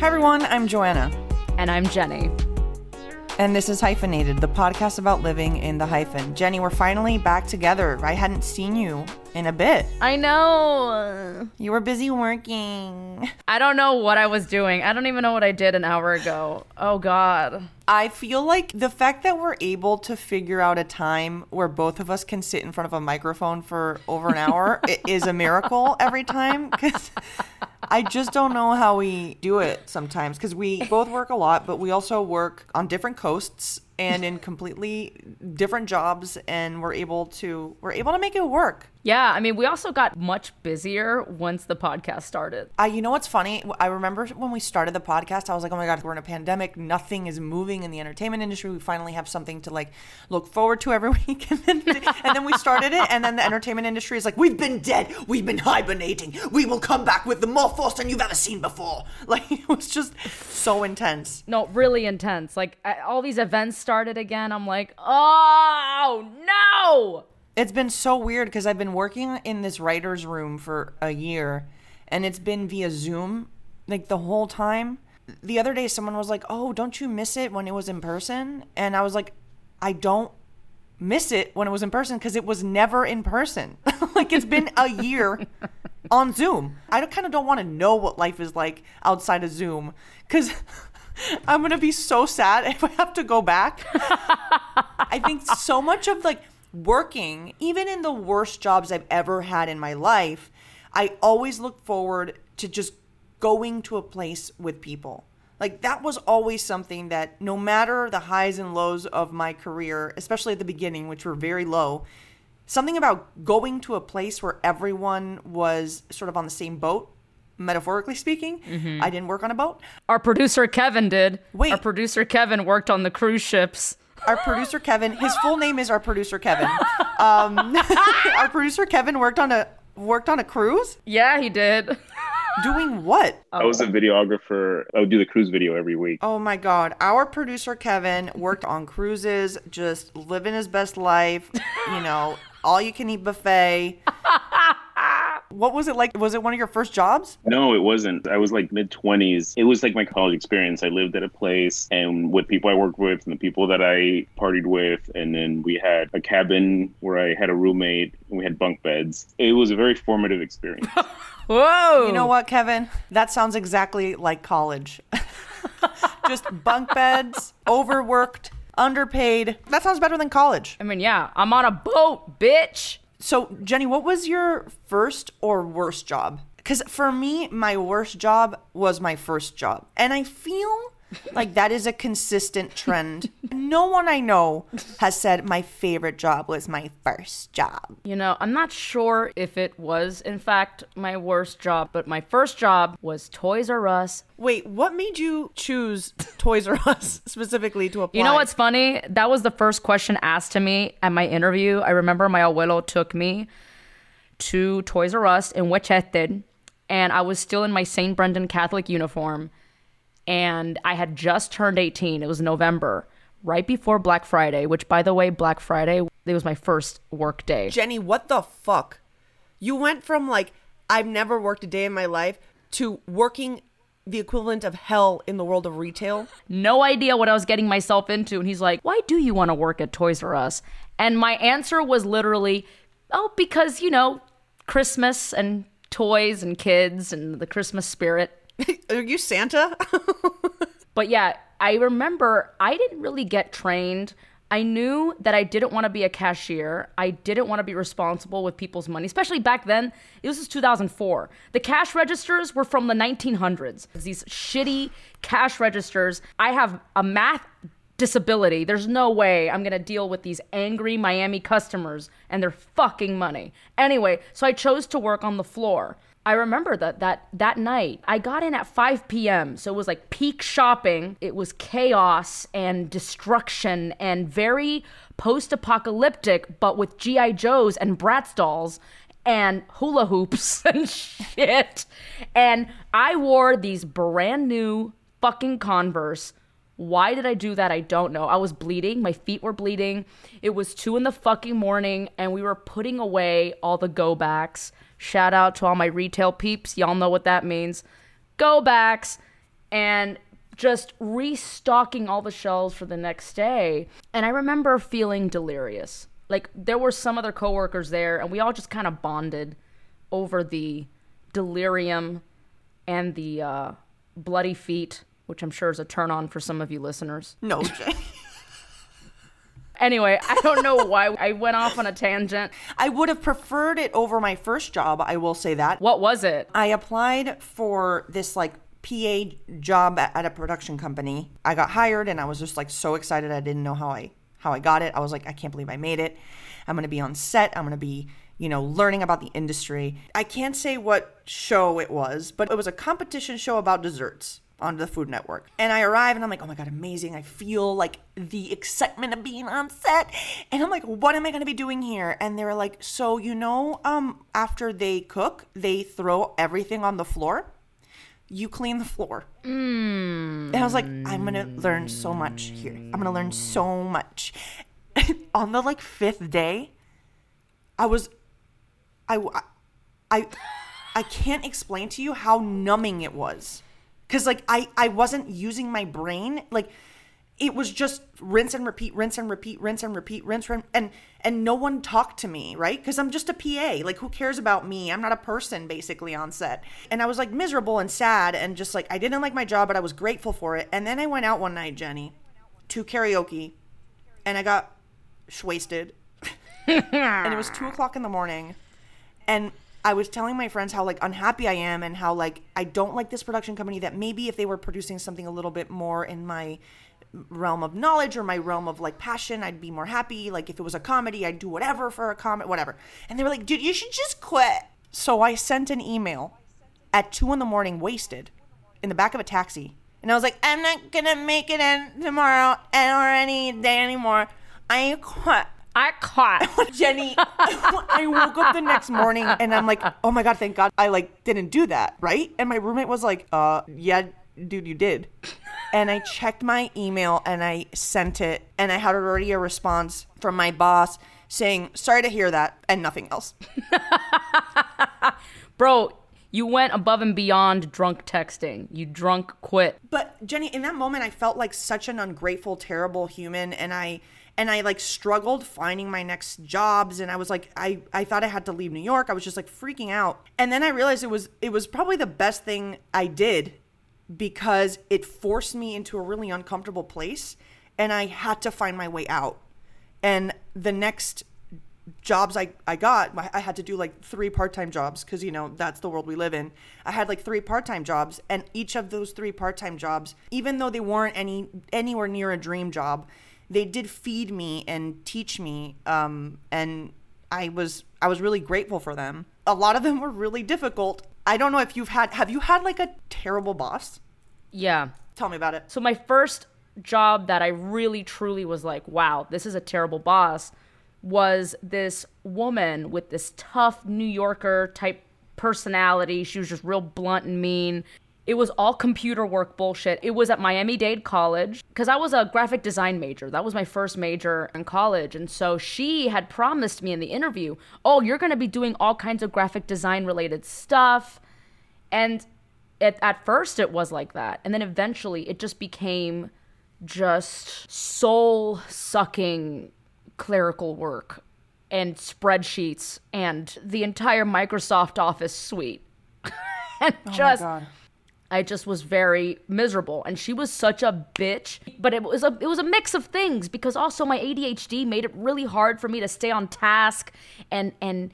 Hi everyone, I'm Joanna, And I'm Jenny. and this is Hyphenated, the podcast about living in the hyphen. Jenny, we're finally back together. I hadn't seen you in a bit. I know. You were busy working. I don't know what I was doing. I don't even know what I did an hour ago. Oh, God. I feel like the fact that we're able to figure out a time where both of us can sit in front of a microphone for over an hour is a miracle every time because I just don't know how we do it sometimes because we both work a lot, but we also work on different coasts and in completely different jobs and we're able to we're able to make it work. Yeah, I mean, we also got much busier once the podcast started. I, you know what's funny? I remember when we started the podcast, I was like, "Oh my god, we're in a pandemic. Nothing is moving in the entertainment industry. We finally have something to like look forward to every week." And then, and then we started it, and then the entertainment industry is like, "We've been dead. We've been hibernating. We will come back with the more force than you've ever seen before." Like it was just so intense. No, really intense. Like, all these events started again. I'm like, oh, no. It's been so weird because I've been working in this writer's room for a year and it's been via Zoom like the whole time. The other day, someone was like, Oh, don't you miss it when it was in person? And I was like, I don't miss it when it was in person because it was never in person. like it's been a year on Zoom. I kind of don't want to know what life is like outside of Zoom because I'm to be so sad if I have to go back. I think so much of like working, even in the worst jobs I've ever had in my life, I always look forward to just going to a place with people. Like that was always something that no matter the highs and lows of my career, especially at the beginning, which were very low, something about going to a place where everyone was sort of on the same boat, metaphorically speaking. I didn't work on a boat. Our producer Kevin did. Wait. Our producer Kevin worked on the cruise ships. our producer Kevin. His full name is our producer Kevin. Um, our producer Kevin worked on a worked on a cruise. Yeah, he did. Doing what? I was a videographer. I would do the cruise video every week. Oh my god! Our producer Kevin worked on cruises, just living his best life. You know, all you can eat buffet. What was it like? Was it one of your first jobs? No, it wasn't. I was like mid 20s. It was like my college experience. I lived at a place and with people I worked with and the people that I partied with. And then we had a cabin where I had a roommate and we had bunk beds. It was a very formative experience. Whoa. You know what, Kevin? That sounds exactly like college. just bunk beds, overworked, underpaid. That sounds better than college. I mean, yeah, I'm on a boat, bitch. So, Jenny, what was your first or worst job? Because for me, my worst job was my first job. And I feel like that is a consistent trend. No one I know has said my favorite job was my first job. You know, I'm not sure if it was, in fact, my worst job, but my first job was Toys R Us. Wait, what made you choose Toys R Us specifically to apply? You know what's funny? That was the first question asked to me at my interview. I remember my abuelo took me to Toys R Us in Wachete, and I was still in my St. Brendan Catholic uniform, and I had just turned 18. It was November, right before Black Friday, which, by the way, Black Friday, it was my first work day. Jenny, what the fuck? You went from like, I've never worked a day in my life to working the equivalent of hell in the world of retail. no idea what I was getting myself into. And he's like, Why do you want to work at Toys R Us? And my answer was literally, Oh, because, you know, Christmas and toys and kids and the Christmas spirit. Are you Santa? But yeah, I remember I didn't really get trained. I knew that I didn't want to be a cashier. I didn't want to be responsible with people's money, especially back then. This was 2004. The cash registers were from the 1900s. These shitty cash registers. I have a math disability. There's no way I'm going to deal with these angry Miami customers and their fucking money. Anyway, so I chose to work on the floor. I remember that that that night I got in at 5 p.m. So it was like peak shopping. It was chaos and destruction and very post-apocalyptic, but with GI Joes and Bratz dolls and hula hoops and shit. And I wore these brand new fucking Converse. Why did I do that? I don't know. I was bleeding. My feet were bleeding. It was two in the fucking morning, and we were putting away all the go backs. Shout out to all my retail peeps. Y'all know what that means. Go backs. and just restocking all the shelves for the next day. And I remember feeling delirious. Like there were some other coworkers there, and we all just kind of bonded over the delirium and the uh, bloody feet, which I'm sure is a turn on for some of you listeners. No. Anyway, I don't know why I went off on a tangent. I would have preferred it over my first job. I will say that. What was it? I applied for this like PA job at, a production company. I got hired and I was just like so excited. I didn't know how I how I got it. I was like, I can't believe I made it. I'm gonna be on set. I'm gonna be you know learning about the industry. I can't say what show it was, but it was a competition show about desserts on the Food Network. And I arrive and I'm like, oh my God, amazing. I feel like the excitement of being on set. And I'm like, what am I gonna be doing here? And they were like, so you know, um, after they cook, they throw everything on the floor. You clean the floor. And I was like, I'm gonna learn so much here. I'm gonna learn so much. on the like fifth day, I was, I, I, I can't explain to you how numbing it was because like I I wasn't using my brain like it was just rinse and repeat rinse and repeat rinse and repeat rinse, and and no one talked to me right? Because i'm just a pa like who cares about me? I'm not a person basically on set. And i was like miserable and sad and just like i didn't like my job but i was grateful for it. And then i went out one night jenny to karaoke and i got wasted. And it was two o'clock in the morning and I was telling my friends how like unhappy I am and how like I don't like this production company that maybe if they were producing something a little bit more in my realm of knowledge or my realm of like passion, I'd be more happy. Like if it was a comedy, I'd do whatever for a comedy, whatever. And they were like, dude, you should just quit. So I sent an email at two in the morning, wasted, in the back of a taxi. And I was like, I'm not gonna make it in tomorrow and or any day anymore. I quit. I caught. Jenny, I woke up the next morning and I'm like, oh my god, thank God I like didn't do that, right? And my roommate was like, uh, yeah, dude, you did. And I checked my email and I sent it and I had already a response from my boss saying, sorry to hear that, and nothing else. Bro, you went above and beyond drunk texting. You drunk quit. But Jenny, in that moment, I felt like such an ungrateful, terrible human, and I and I like struggled finding my next jobs, and I was like, I I thought I had to leave New York. I was just like freaking out, and then I realized it was it was probably the best thing I did because it forced me into a really uncomfortable place, and I had to find my way out. And the next jobs I, I got, I had to do like three part time jobs because, you know, that's the world we live in. I had like three part time jobs, and each of those three part time jobs, even though they weren't any anywhere near a dream job, they did feed me and teach me. Um, and I was I was really grateful for them. A lot of them were really difficult. I don't know if you've had have you had like a terrible boss? Yeah. Tell me about it. So my first job that I really truly was like, wow, this is a terrible boss was this woman with this tough New Yorker type personality. She was just real blunt and mean. It was all computer work bullshit. It was at Miami Dade College because I was a graphic design major. That was my first major in college. And so she had promised me in the interview, oh, you're going to be doing all kinds of graphic design related stuff. And it, at first it was like that. And then eventually it just became just soul sucking clerical work and spreadsheets and the entire Microsoft Office suite. and oh just I just was very miserable and she was such a bitch but it was a it was a mix of things because also my ADHD made it really hard for me to stay on task and and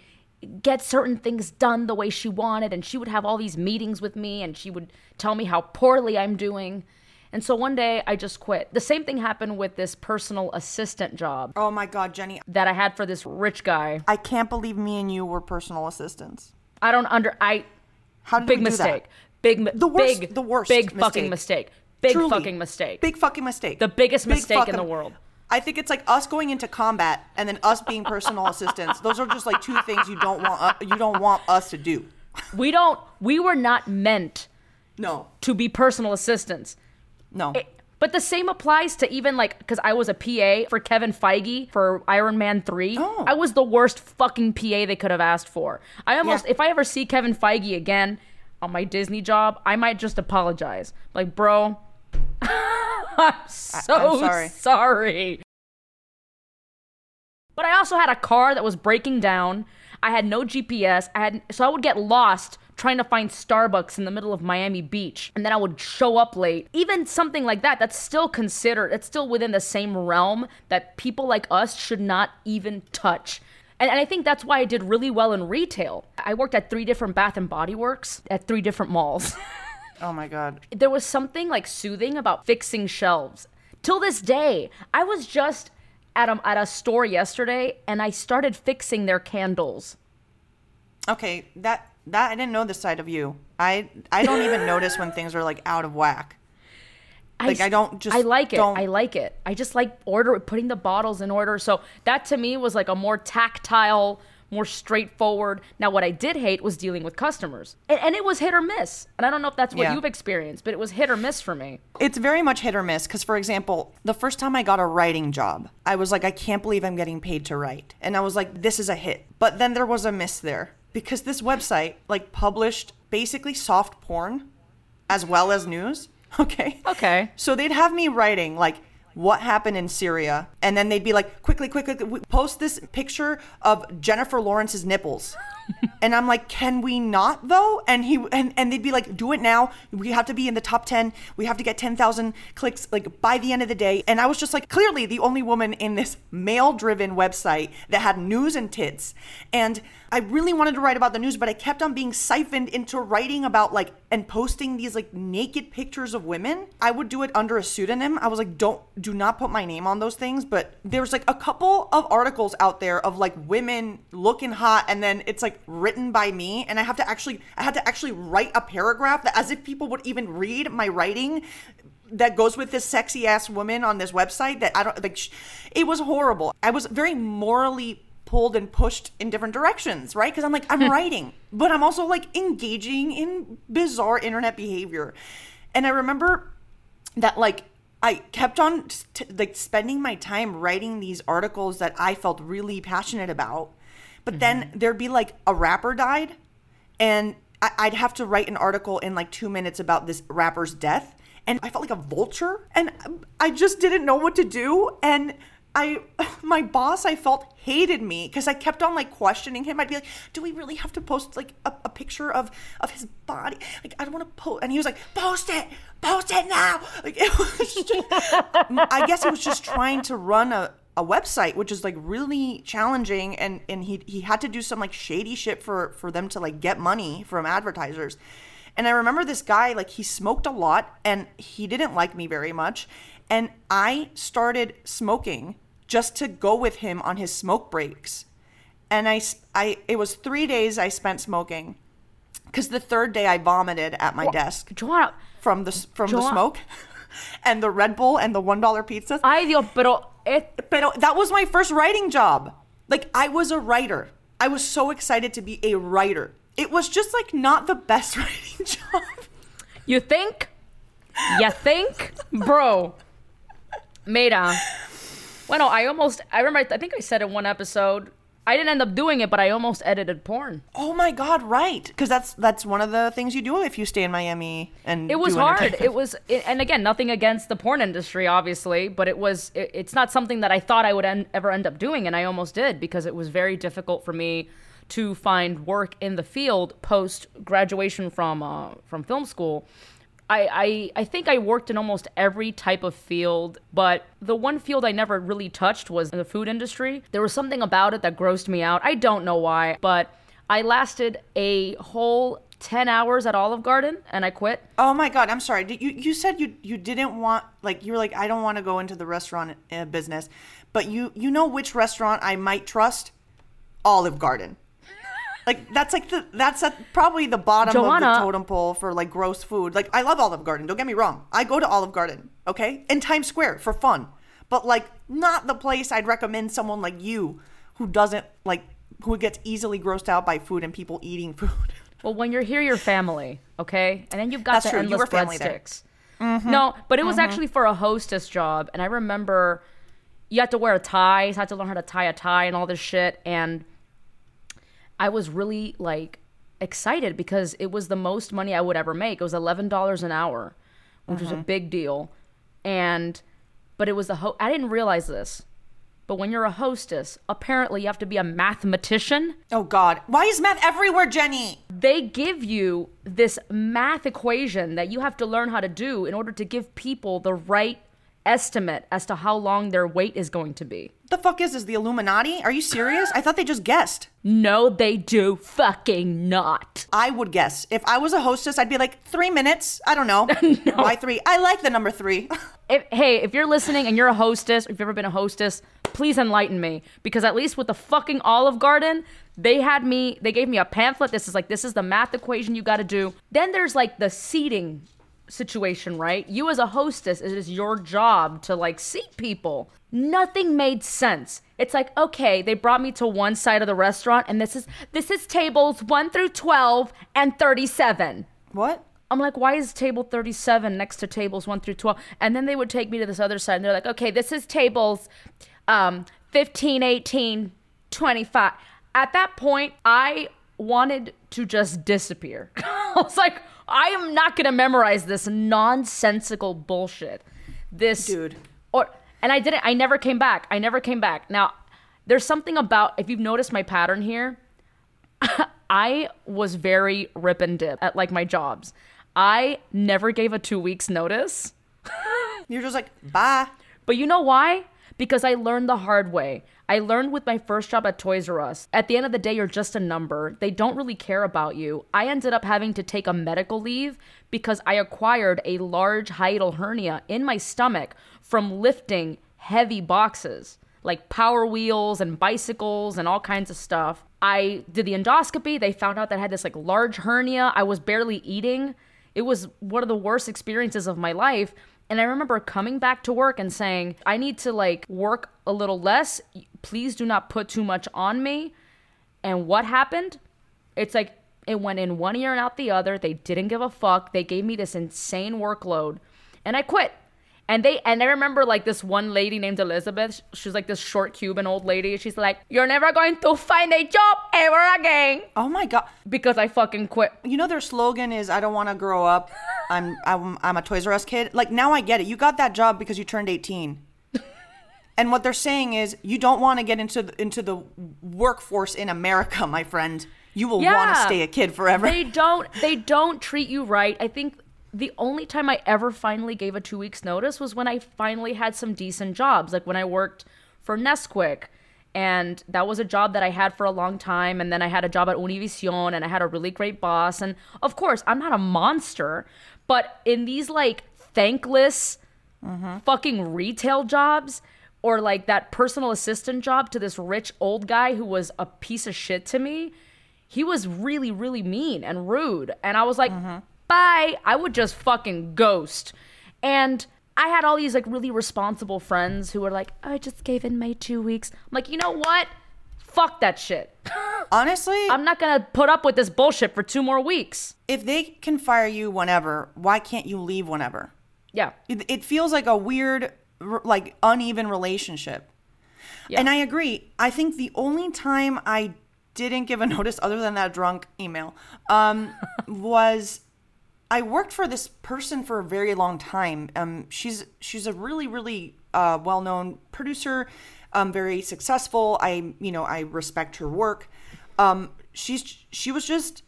get certain things done the way she wanted and she would have all these meetings with me and she would tell me how poorly I'm doing and so one day I just quit. The same thing happened with this personal assistant job Oh my god, Jenny. that I had for this rich guy. I can't believe me and you were personal assistants. I don't under I How did big we do that? Mistake. Big The worst- big the worst big fucking mistake. mistake. Big Truly. fucking mistake. Big fucking mistake. The biggest Big mistake in the world. I think it's like us going into combat and then us being personal assistants. Those are just like two things you don't want uh, you don't want us to do. We don't we were not meant No. to be personal assistants. No. But the same applies to even like because I was a PA for Kevin Feige for Iron Man three. Oh. I was the worst fucking PA they could have asked for. I almost Yeah. if I ever see Kevin Feige again on my Disney job, I might just apologize. Like, bro, I'm so sorry. sorry. But I also had a car that was breaking down. I had no GPS. I had so I would get lost trying to find Starbucks in the middle of Miami Beach, and then I would show up late. Even something like that, that's still considered. It's still within the same realm that people like us should not even touch. And, and I think that's why I did really well in retail. I worked at three different Bath and Body Works at three different malls. Oh my god. there was something like soothing about fixing shelves. Till this day, I was just at a, at a store yesterday and I started fixing their candles. Okay, that that I didn't know this side of you. I I don't even notice when things are like out of whack. Like, I don't just I like it. don't- I like it. I just like order putting the bottles in order. So that to me was like a more tactile, more straightforward. Now what I did hate was dealing with customers, and, and it was hit or miss. And I don't know if that's what Yeah. you've experienced, but it was hit or miss for me. It's very much hit or miss because, for example, the first time I got a writing job, I was like, I can't believe I'm getting paid to write. And I was like, this is a hit. But then there was a miss there because this website, like, published basically soft porn as well as news. Okay. Okay. So they'd have me writing, like, what happened in Syria. And then they'd be like, quickly, quickly, quickly, post this picture of Jennifer Lawrence's nipples. and I'm like, can we not though? And he and, and they'd be like, do it now. We have to be in the top 10. We have to get 10,000 clicks like by the end of the day. And I was just like, clearly the only woman in this male driven website that had news and tits. And I really wanted to write about the news, but I kept on being siphoned into writing about like and posting these like naked pictures of women. I would do it under a pseudonym. I was like, don't do not put my name on those things. But there's like a couple of articles out there of like women looking hot, and then it's like written by me, and I have to actually I had to actually write a paragraph that as if people would even read my writing that goes with this sexy ass woman on this website that I don't like. sh- It was horrible. I was very morally pulled and pushed in different directions, right? Because I'm like, I'm hmm. writing, but I'm also like engaging in bizarre internet behavior. And I remember that like I kept on t- like spending my time writing these articles that I felt really passionate about. But then mm-hmm. there'd be like a rapper died and I- I'd have to write an article in like two minutes about this rapper's death. And I felt like a vulture and I just didn't know what to do. And I, my boss, I felt hated me because I kept on like questioning him. I'd be like, "Do we really have to post like a, a picture of of his body? Like, I don't want to post." And he was like, "Post it, post it now!" Like, it was just, I guess he was just trying to run a a website, which is like really challenging, and and he he had to do some like shady shit for for them to like get money from advertisers. And I remember this guy, like, he smoked a lot and he didn't like me very much. And I started smoking just to go with him on his smoke breaks. And I, I it was three days I spent smoking because the third day I vomited at my desk Joanna, from the, from the smoke and the Red Bull and the $1 pizzas. ay Dios, pero it, But that was my first writing job. Like I was a writer. I was so excited to be a writer. It was just like not the best writing job. you think? You think? Bro. Mira. Bueno, I almost, I remember, I think I said in one episode, I didn't end up doing it, but I almost edited porn. Oh my god, right? Because that's that's one of the things you do if you stay in Miami and It was hard. It was, it, and again, nothing against the porn industry, obviously, but it was. It, it's not something that I thought I would en- ever end up doing, and I almost did because it was very difficult for me to find work in the field post graduation from uh, from film school. I, I I think I worked in almost every type of field, but the one field I never really touched was the food industry. There was something about it that grossed me out. I don't know why, but I lasted a whole 10 hours at Olive Garden and I quit. Oh my god, I'm sorry. You you said you you didn't want like you were like I don't want to go into the restaurant uh, business, but you you know which restaurant I might trust? Olive Garden. Like that's like the that's at probably the bottom of the totem pole for like gross food. Like I love Olive Garden. Don't get me wrong. I go to Olive Garden, okay, in Times Square for fun, but like not the place I'd recommend someone like you who doesn't like who gets easily grossed out by food and people eating food. Well, when you're here, you're family, okay? And then you've got That's the true. Endless were family there. breadsticks. No, but it was mm-hmm. actually for a hostess job, and I remember you had to wear a tie, so I had to learn how to tie a tie and all this shit, and I was really like excited because it was the most money I would ever make. It was $11 an hour, which was a mm-hmm. big deal. And but it was the ho- I didn't realize this. But when you're a hostess, apparently you have to be a mathematician. Oh God, why is math everywhere, Jenny? They give you this math equation that you have to learn how to do in order to give people the right estimate as to how long their wait is going to be. The fuck is this? The Illuminati? Are you serious? I thought they just guessed. No, they do fucking not. I would guess. If I was a hostess, I'd be like, three minutes? I don't know. Why three? I like the number three. If, hey, if you're listening and you're a hostess, if you've ever been a hostess, please enlighten me. Because at least with the fucking Olive Garden, they had me, they gave me a pamphlet. This is like, this is the math equation you got to do. Then there's like the seating situation, right? You as a hostess, it is your job to like seat people. Nothing made sense. It's like, okay, they brought me to one side of the restaurant and this is this is tables 1 through 12 and 37. what? I'm like, why is table 37 next to tables 1 through 12? And then they would take me to this other side and they're like, okay, this is tables um, 15, 18, 25. At that point, I wanted to just disappear. I was like, I am not going to memorize this nonsensical bullshit. This Dude. Or and I didn't I never came back. I never came back. Now, there's something about if you've noticed my pattern here, I was very rip and dip at like my jobs. I never gave a 2 weeks notice. You're just like, bye. But you know why? Because I learned the hard way. I learned with my first job at Toys R Us. At the end of the day, you're just a number. They don't really care about you. I ended up having to take a medical leave because I acquired a large hiatal hernia in my stomach from lifting heavy boxes like power wheels and bicycles and all kinds of stuff. I did the endoscopy. They found out that I had this like large hernia. I was barely eating. It was one of the worst experiences of my life. And I remember coming back to work and saying, I need to like work a little less. Please do not put too much on me. And what happened? It's like it went in one ear and out the other. They didn't give a fuck. They gave me this insane workload. And I quit. And they and I remember like this one lady named Elizabeth. She was like this short Cuban old lady. She's like, "You're never going to find a job ever again Oh my God. because I fucking quit." You know their slogan is "I don't want to grow up. I'm, I'm I'm a Toys R Us kid." Like now I get it. You got that job because you turned 18. And what they're saying is you don't want to get into the, into the workforce in America, my friend. You will want to stay a kid forever. They don't they don't treat you right. I think the only time I ever finally gave a 2 weeks notice was when I finally had some decent jobs, like when I worked for Nesquik. And that was a job that I had for a long time. And then I had a job at Univision and I had a really great boss. And of course, I'm not a monster, but in these like thankless mm-hmm. fucking retail jobs or like that personal assistant job to this rich old guy who was a piece of shit to me, he was really, really mean and rude. And I was like, mm-hmm. bye. I would just fucking ghost. And I had all these like really responsible friends who were like, I just gave in my two weeks. I'm like, you know what? Fuck that shit. Honestly, I'm not gonna put up with this bullshit for two more weeks. if they can fire you whenever, why can't you leave whenever? Yeah. It, it feels like a weird, like uneven relationship. Yeah. And I agree. I think the only time I didn't give a notice, other than that drunk email, um, was I worked for this person for a very long time. Um, she's she's a really really uh, well known producer, um, very successful. I you know I respect her work. Um, she's she was just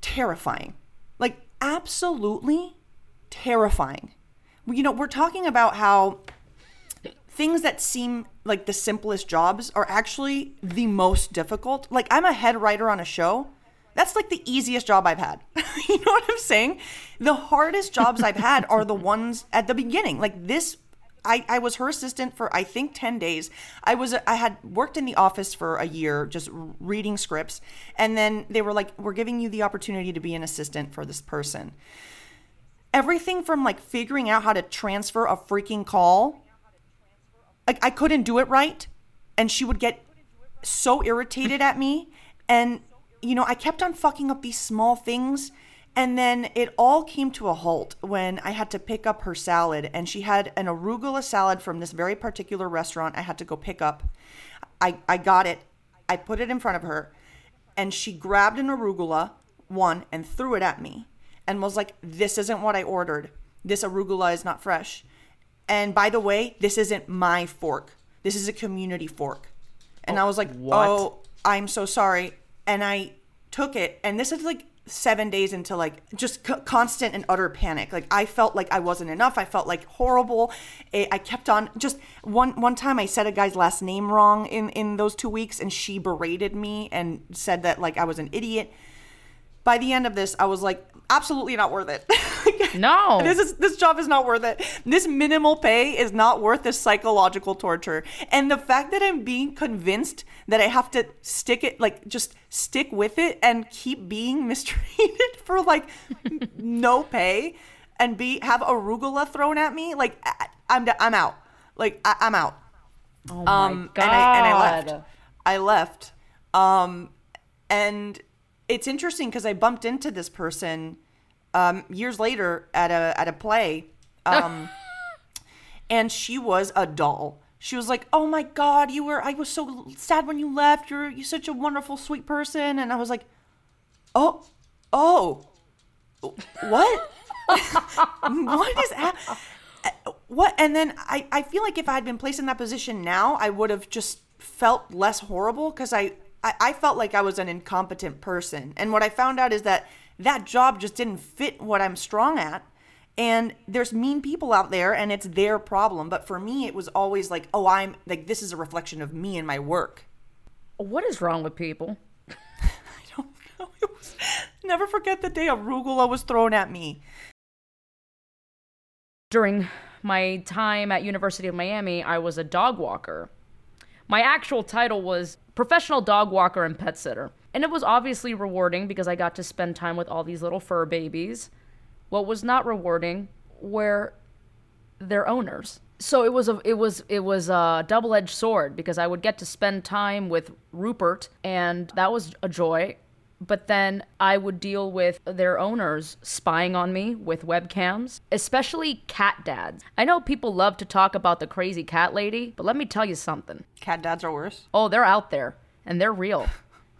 terrifying, like absolutely terrifying. You know, we're talking about how things that seem like the simplest jobs are actually the most difficult. Like I'm a head writer on a show. That's like the easiest job I've had. you know what I'm saying? The hardest jobs I've had are the ones at the beginning. Like this I, I was her assistant for I think 10 days. I was I had worked in the office for a year just reading scripts and then they were like we're giving you the opportunity to be an assistant for this person. Everything from like figuring out how to transfer a freaking call. Like I couldn't do it right and she would get so irritated at me. And you know I kept on fucking up these small things and then it all came to a halt when I had to pick up her salad and she had an arugula salad from this very particular restaurant I had to go pick up. I I got it. I put it in front of her and she grabbed an arugula, one, and threw it at me and was like, This isn't what I ordered. This arugula is not fresh. And by the way, this isn't my fork. This is a community fork. And oh, I was like, what? Oh, I'm so sorry. And I took it, and this is like seven days into like just c- constant and utter panic. Like I felt like I wasn't enough. I felt like horrible. I I kept on just one one time. I said a guy's last name wrong in in those two weeks, and she berated me and said that like I was an idiot. By the end of this, I was like, absolutely not worth it. No. this is this job is not worth it. This minimal pay is not worth this psychological torture. And the fact that I'm being convinced that I have to stick it like just stick with it and keep being mistreated for like no pay and be have arugula thrown at me, like I, I'm I'm out. Like I, I'm out. Oh my Um, god. and I and I left. I left. Um, and it's interesting because I bumped into this person um, years later at a at a play, um, and she was a doll. She was like, "Oh my God, you were! I was so sad when you left. You're you're such a wonderful, sweet person." And I was like, "Oh, oh, what? what is that?" what and then I, I feel like if i had been placed in that position now i would have just felt less horrible because I, I i felt like i was an incompetent person and what i found out is that that job just didn't fit what i'm strong at and there's mean people out there and it's their problem but for me it was always like oh i'm like this is a reflection of me and my work What is wrong with people? I don't know. It was, never forget the day arugula was thrown at me During my time at University of Miami, I was a dog walker. My actual title was professional dog walker and pet sitter. And it was obviously rewarding because I got to spend time with all these little fur babies. What was not rewarding were their owners. So it was a it was it was a double-edged sword because I would get to spend time with Rupert and that was a joy. But then I would deal with their owners spying on me with webcams, especially cat dads. I know people love to talk about the crazy cat lady, but let me tell you something. cat dads are worse Oh, they're out there and they're real.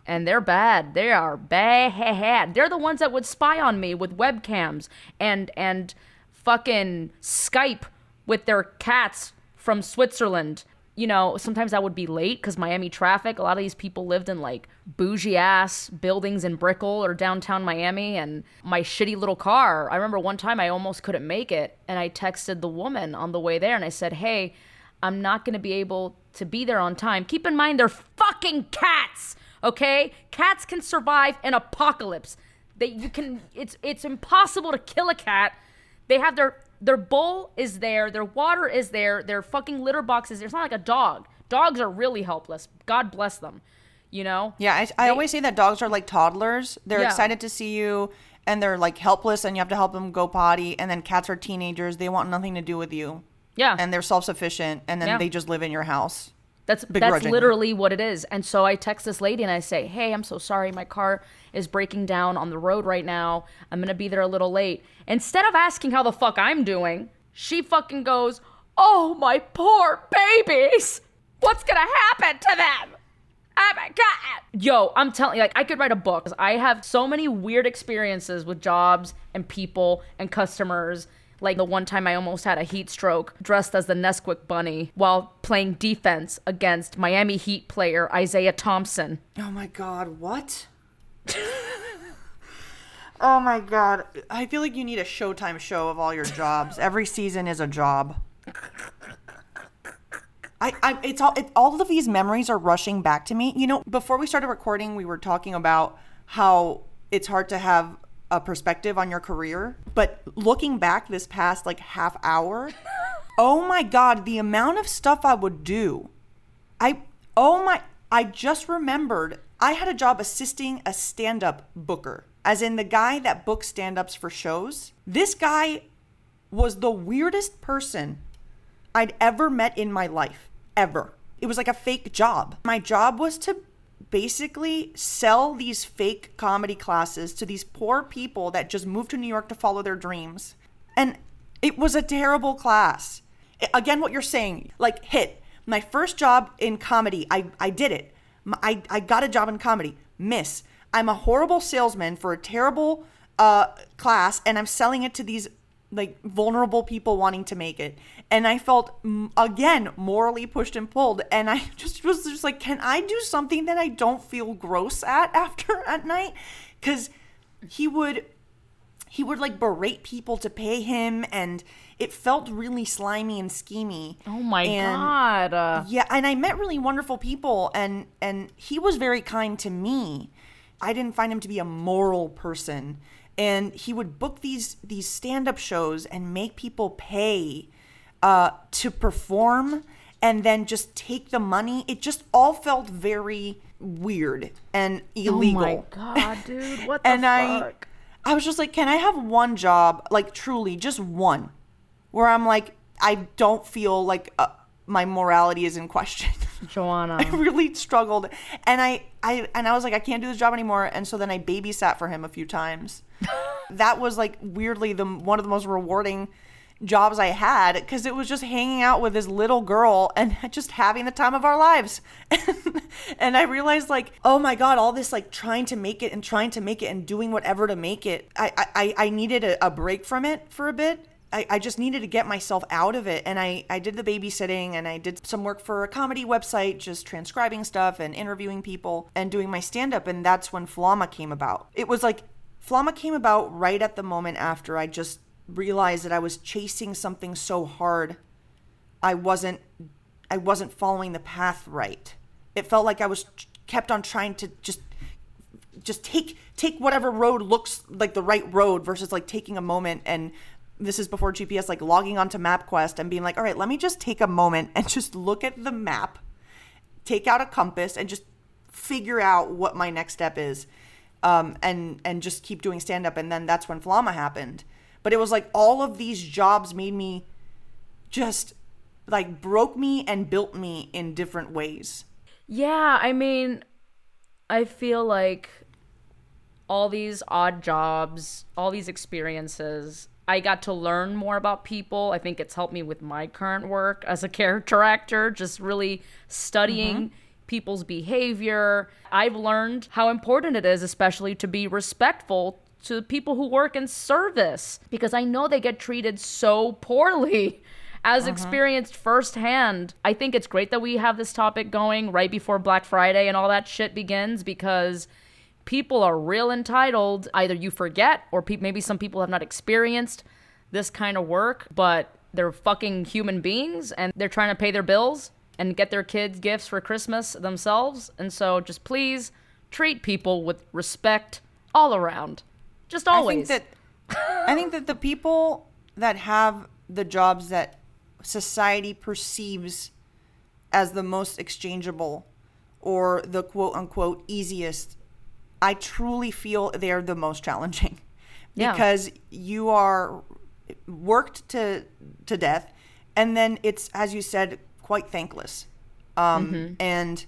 And they're bad. They are bad. They're the ones that would spy on me with webcams and and fucking Skype with their cats from Switzerland. You know, sometimes I would be late because Miami traffic. A lot of these people lived in like bougie ass buildings in Brickell or downtown Miami, and my shitty little car. I remember one time I almost couldn't make it, and I texted the woman on the way there and I said, Hey, I'm not going to be able to be there on time. Keep in mind, they're fucking cats, okay? Cats can survive an apocalypse. They you can it's it's impossible to kill a cat. They have their their bowl is there, their water is there, their fucking litter box is there. It's not like a dog. Dogs are really helpless. God bless them. You know? Yeah, I, I always say that dogs are like toddlers. They're Yeah. excited to see you and they're like helpless and you have to help them go potty. And then cats are teenagers. They want nothing to do with you. Yeah. And they're self sufficient and then Yeah. they just live in your house. That's that's literally what it is. And so I text this lady and I say, "Hey, I'm so sorry. My car is breaking down on the road right now. I'm going to be there a little late." Instead of asking how the fuck I'm doing, she fucking goes, "Oh, my poor babies. What's going to happen to them?" Oh my god. Yo, I'm telling you, like I could write a book. I have so many weird experiences with jobs and people and customers. Like the one time I almost had a heat stroke dressed as the Nesquik bunny while playing defense against Miami Heat player Isaiah Thompson. Oh my God, what? oh my God. I feel like you need a Showtime show of all your jobs. Every season is a job. I, I it's all it, all of these memories are rushing back to me. You know, before we started recording, we were talking about how it's hard to have a perspective on your career, but looking back this past like half hour, oh my god, the amount of stuff I would do. I oh my I just remembered I had a job assisting a stand-up booker. As in the guy that books stand-ups for shows. This guy was the weirdest person I'd ever met in my life. Ever. It was like a fake job. My job was to basically sell these fake comedy classes to these poor people that just moved to New York to follow their dreams. And it was a terrible class. Again, what you're saying, like hit. My first job in comedy, I, I did it. I, I got a job in comedy. miss. I'm a horrible salesman for a terrible uh, class, and I'm selling it to these like vulnerable people wanting to make it. And I felt again morally pushed and pulled, and I just was just like, can I do something that I don't feel gross at after at night? Because he would he would like berate people to pay him and it felt really slimy and schemy Oh my And- god. Uh, yeah and i met really wonderful people and and he was very kind to me i didn't find him to be a moral person and he would book these these stand-up shows and make people pay uh, to perform and then just take the money it just all felt very weird and illegal Oh my god, dude. What the and I. I was just like, can I have one job, like truly, just one, where I'm like, I don't feel like uh, my morality is in question. Joanna. I really struggled, and I, I, and I was like, I can't do this job anymore. And so then I babysat for him a few times. that was like weirdly the one of the most rewarding jobs I had because it was just hanging out with this little girl and just having the time of our lives. and I realized like, oh my god, all this like trying to make it and trying to make it and doing whatever to make it. I I, I needed a, a break from it for a bit. I, I just needed to get myself out of it. And I, I did the babysitting and I did some work for a comedy website, just transcribing stuff and interviewing people and doing my stand up. And that's when Flama came about. It was like Flama came about right at the moment after I just realized that I was chasing something so hard. I wasn't I wasn't following the path right. It felt like I was kept on trying to just just take take whatever road looks like the right road versus like taking a moment and this is before GPS like logging onto MapQuest and being like, "All right, let me just take a moment and just look at the map, take out a compass and just figure out what my next step is." Um, and and just keep doing stand up and then that's when Flama happened. But it was like all of these jobs made me just like broke me and built me in different ways. Yeah, I mean, I feel like all these odd jobs, all these experiences, I got to learn more about people. I think it's helped me with my current work as a character actor, just really studying mm-hmm. people's behavior. I've learned how important it is, especially to be respectful to people who work in service, because I know they get treated so poorly as mm-hmm. experienced firsthand. I think it's great that we have this topic going right before Black Friday and all that shit begins because people are real entitled. Either you forget or pe- maybe some people have not experienced this kind of work, but they're fucking human beings and they're trying to pay their bills and get their kids gifts for Christmas themselves. And so just please treat people with respect all around. Just always. I think that I think that the people that have the jobs that society perceives as the most exchangeable or the quote unquote easiest, I truly feel they're the most challenging. Yeah. Because you are worked to to death and then it's as you said quite thankless. Um and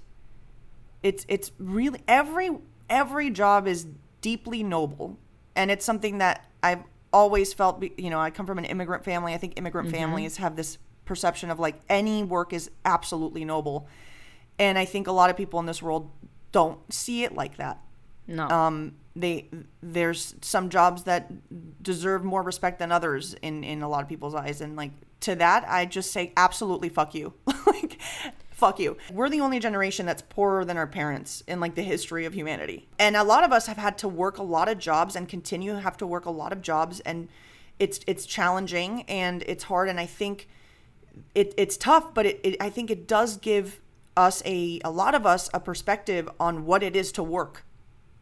it's it's really every every job is deeply noble and it's something that i've always felt you know i come from an immigrant family i think immigrant families have this perception of like any work is absolutely noble and i think a lot of people in this world don't see it like that no. um they there's some jobs that deserve more respect than others in in a lot of people's eyes. And like to that i just say absolutely fuck you. Like fuck you. We're the only generation that's poorer than our parents in like the history of humanity. And a lot of us have had to work a lot of jobs and continue have to work a lot of jobs. And it's it's challenging and it's hard. And i think it, it's tough, but it, it, I think it does give us a, a lot of us a perspective on what it is to work,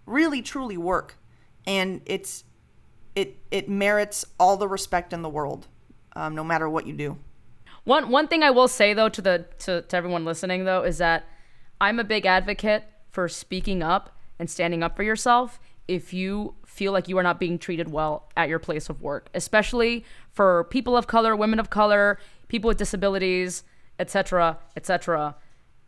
really truly work, and it's it it merits all the respect in the world, um, no matter what you do. One one thing I will say though to the to, to everyone listening though is that I'm a big advocate for speaking up and standing up for yourself if you feel like you are not being treated well at your place of work, especially for people of color, women of color, people with disabilities, etc., etc.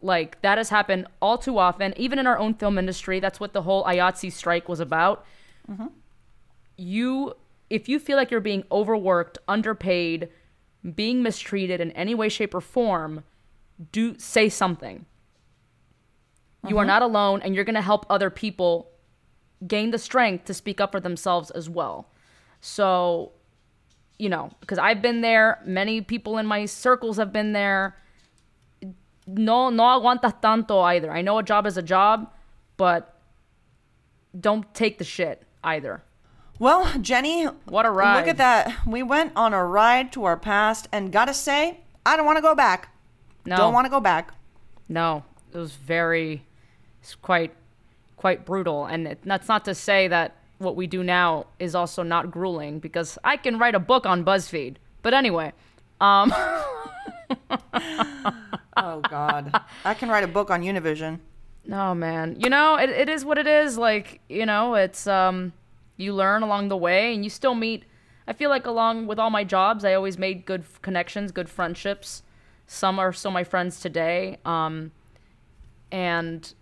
Like that has happened all too often, even in our own film industry. That's what the whole IATSE strike was about. Mm-hmm. You, if you feel like you're being overworked, underpaid, being mistreated in any way, shape, or form, do say something. You are mm-hmm. not alone, and you're going to help other people gain the strength to speak up for themselves as well. So, you know, because I've been there, many people in my circles have been there. No, no aguantas tanto either. I know a job is a job, but don't take the shit either. Well, Jenny, What a ride. Look at that. We went on a ride to our past, and gotta say, I don't want to go back. No, Don't want to go back. No, it was very, it's quite, quite brutal. And it, that's not to say that what we do now is also not grueling, because I can write a book on BuzzFeed. But anyway, um, Oh God, I can write a book on Univision. no man, you know it, it is what it is. Like you know, it's um, you learn along the way, and you still meet. I feel like along with all my jobs, I always made good connections, good friendships. Some are still my friends today. Um, and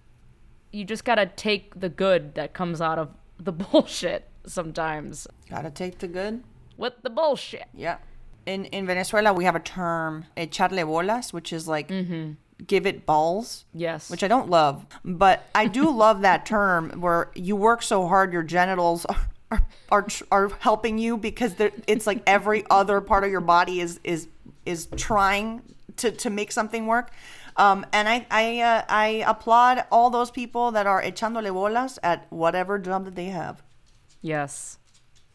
you just gotta take the good that comes out of the bullshit sometimes. Gotta take the good. With the bullshit. Yeah. In in Venezuela, we have a term, echarle bolas, which is like give it balls. Yes. which I don't love, but I do love that term where you work so hard your genitals are are are, are helping you because it's like every other part of your body is is is trying to to make something work. Um, and I I uh, I applaud all those people that are echándole bolas at whatever job that they have. yes.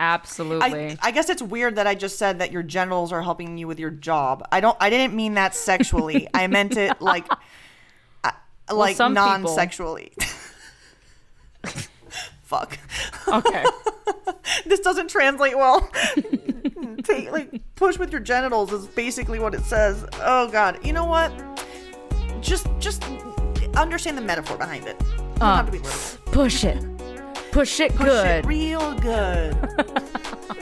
Absolutely. I, I guess it's weird that I just said that your genitals are helping you with your job. I don't. I didn't mean that sexually. I meant it like, uh, like people- non-sexually. Fuck. okay. This doesn't translate well. Take like push with your genitals is basically what it says. Oh god. You know what? Just just understand the metaphor behind it. Uh, have to be. Push it. Push it Push good. it real good.